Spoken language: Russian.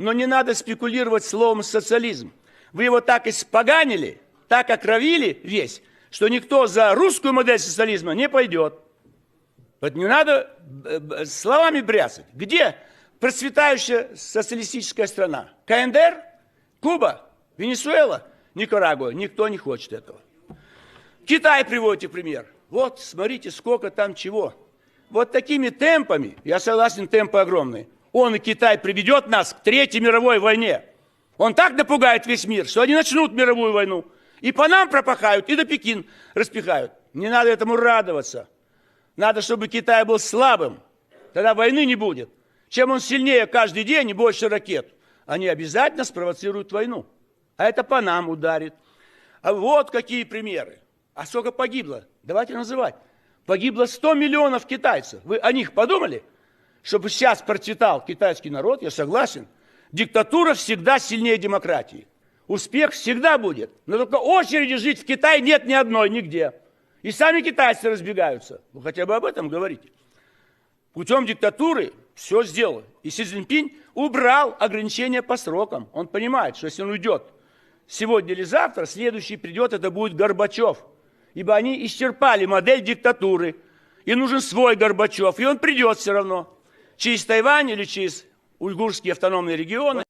Но не надо спекулировать словом «социализм». Вы его так испоганили, так окровили весь, что никто за русскую модель социализма не пойдет. Вот не надо э, словами бряцать. Где процветающая социалистическая страна? КНДР? Куба? Венесуэла? Никарагуа? Никто не хочет этого. Китай приводите пример. Вот, смотрите, сколько там чего. Вот такими темпами, я согласен, темпы огромные, он и Китай приведет нас к Третьей мировой войне. Он так напугает весь мир, что они начнут мировую войну. И по нам пропахают, и до Пекин распихают. Не надо этому радоваться. Надо, чтобы Китай был слабым. Тогда войны не будет. Чем он сильнее каждый день и больше ракет, они обязательно спровоцируют войну. А это по нам ударит. А вот какие примеры. А сколько погибло? Давайте называть. Погибло 100 миллионов китайцев. Вы о них подумали? Чтобы сейчас процветал китайский народ, я согласен. Диктатура всегда сильнее демократии. Успех всегда будет. Но только очереди жить в Китае нет ни одной, нигде. И сами китайцы разбегаются. Вы хотя бы об этом говорите. Путем диктатуры все сделал. И Си Цзиньпинь убрал ограничения по срокам. Он понимает, что если он уйдет сегодня или завтра, следующий придет, это будет Горбачев. Ибо они исчерпали модель диктатуры. И нужен свой Горбачев. И он придет все равно. Через Тайвань или через уйгурские автономные регионы.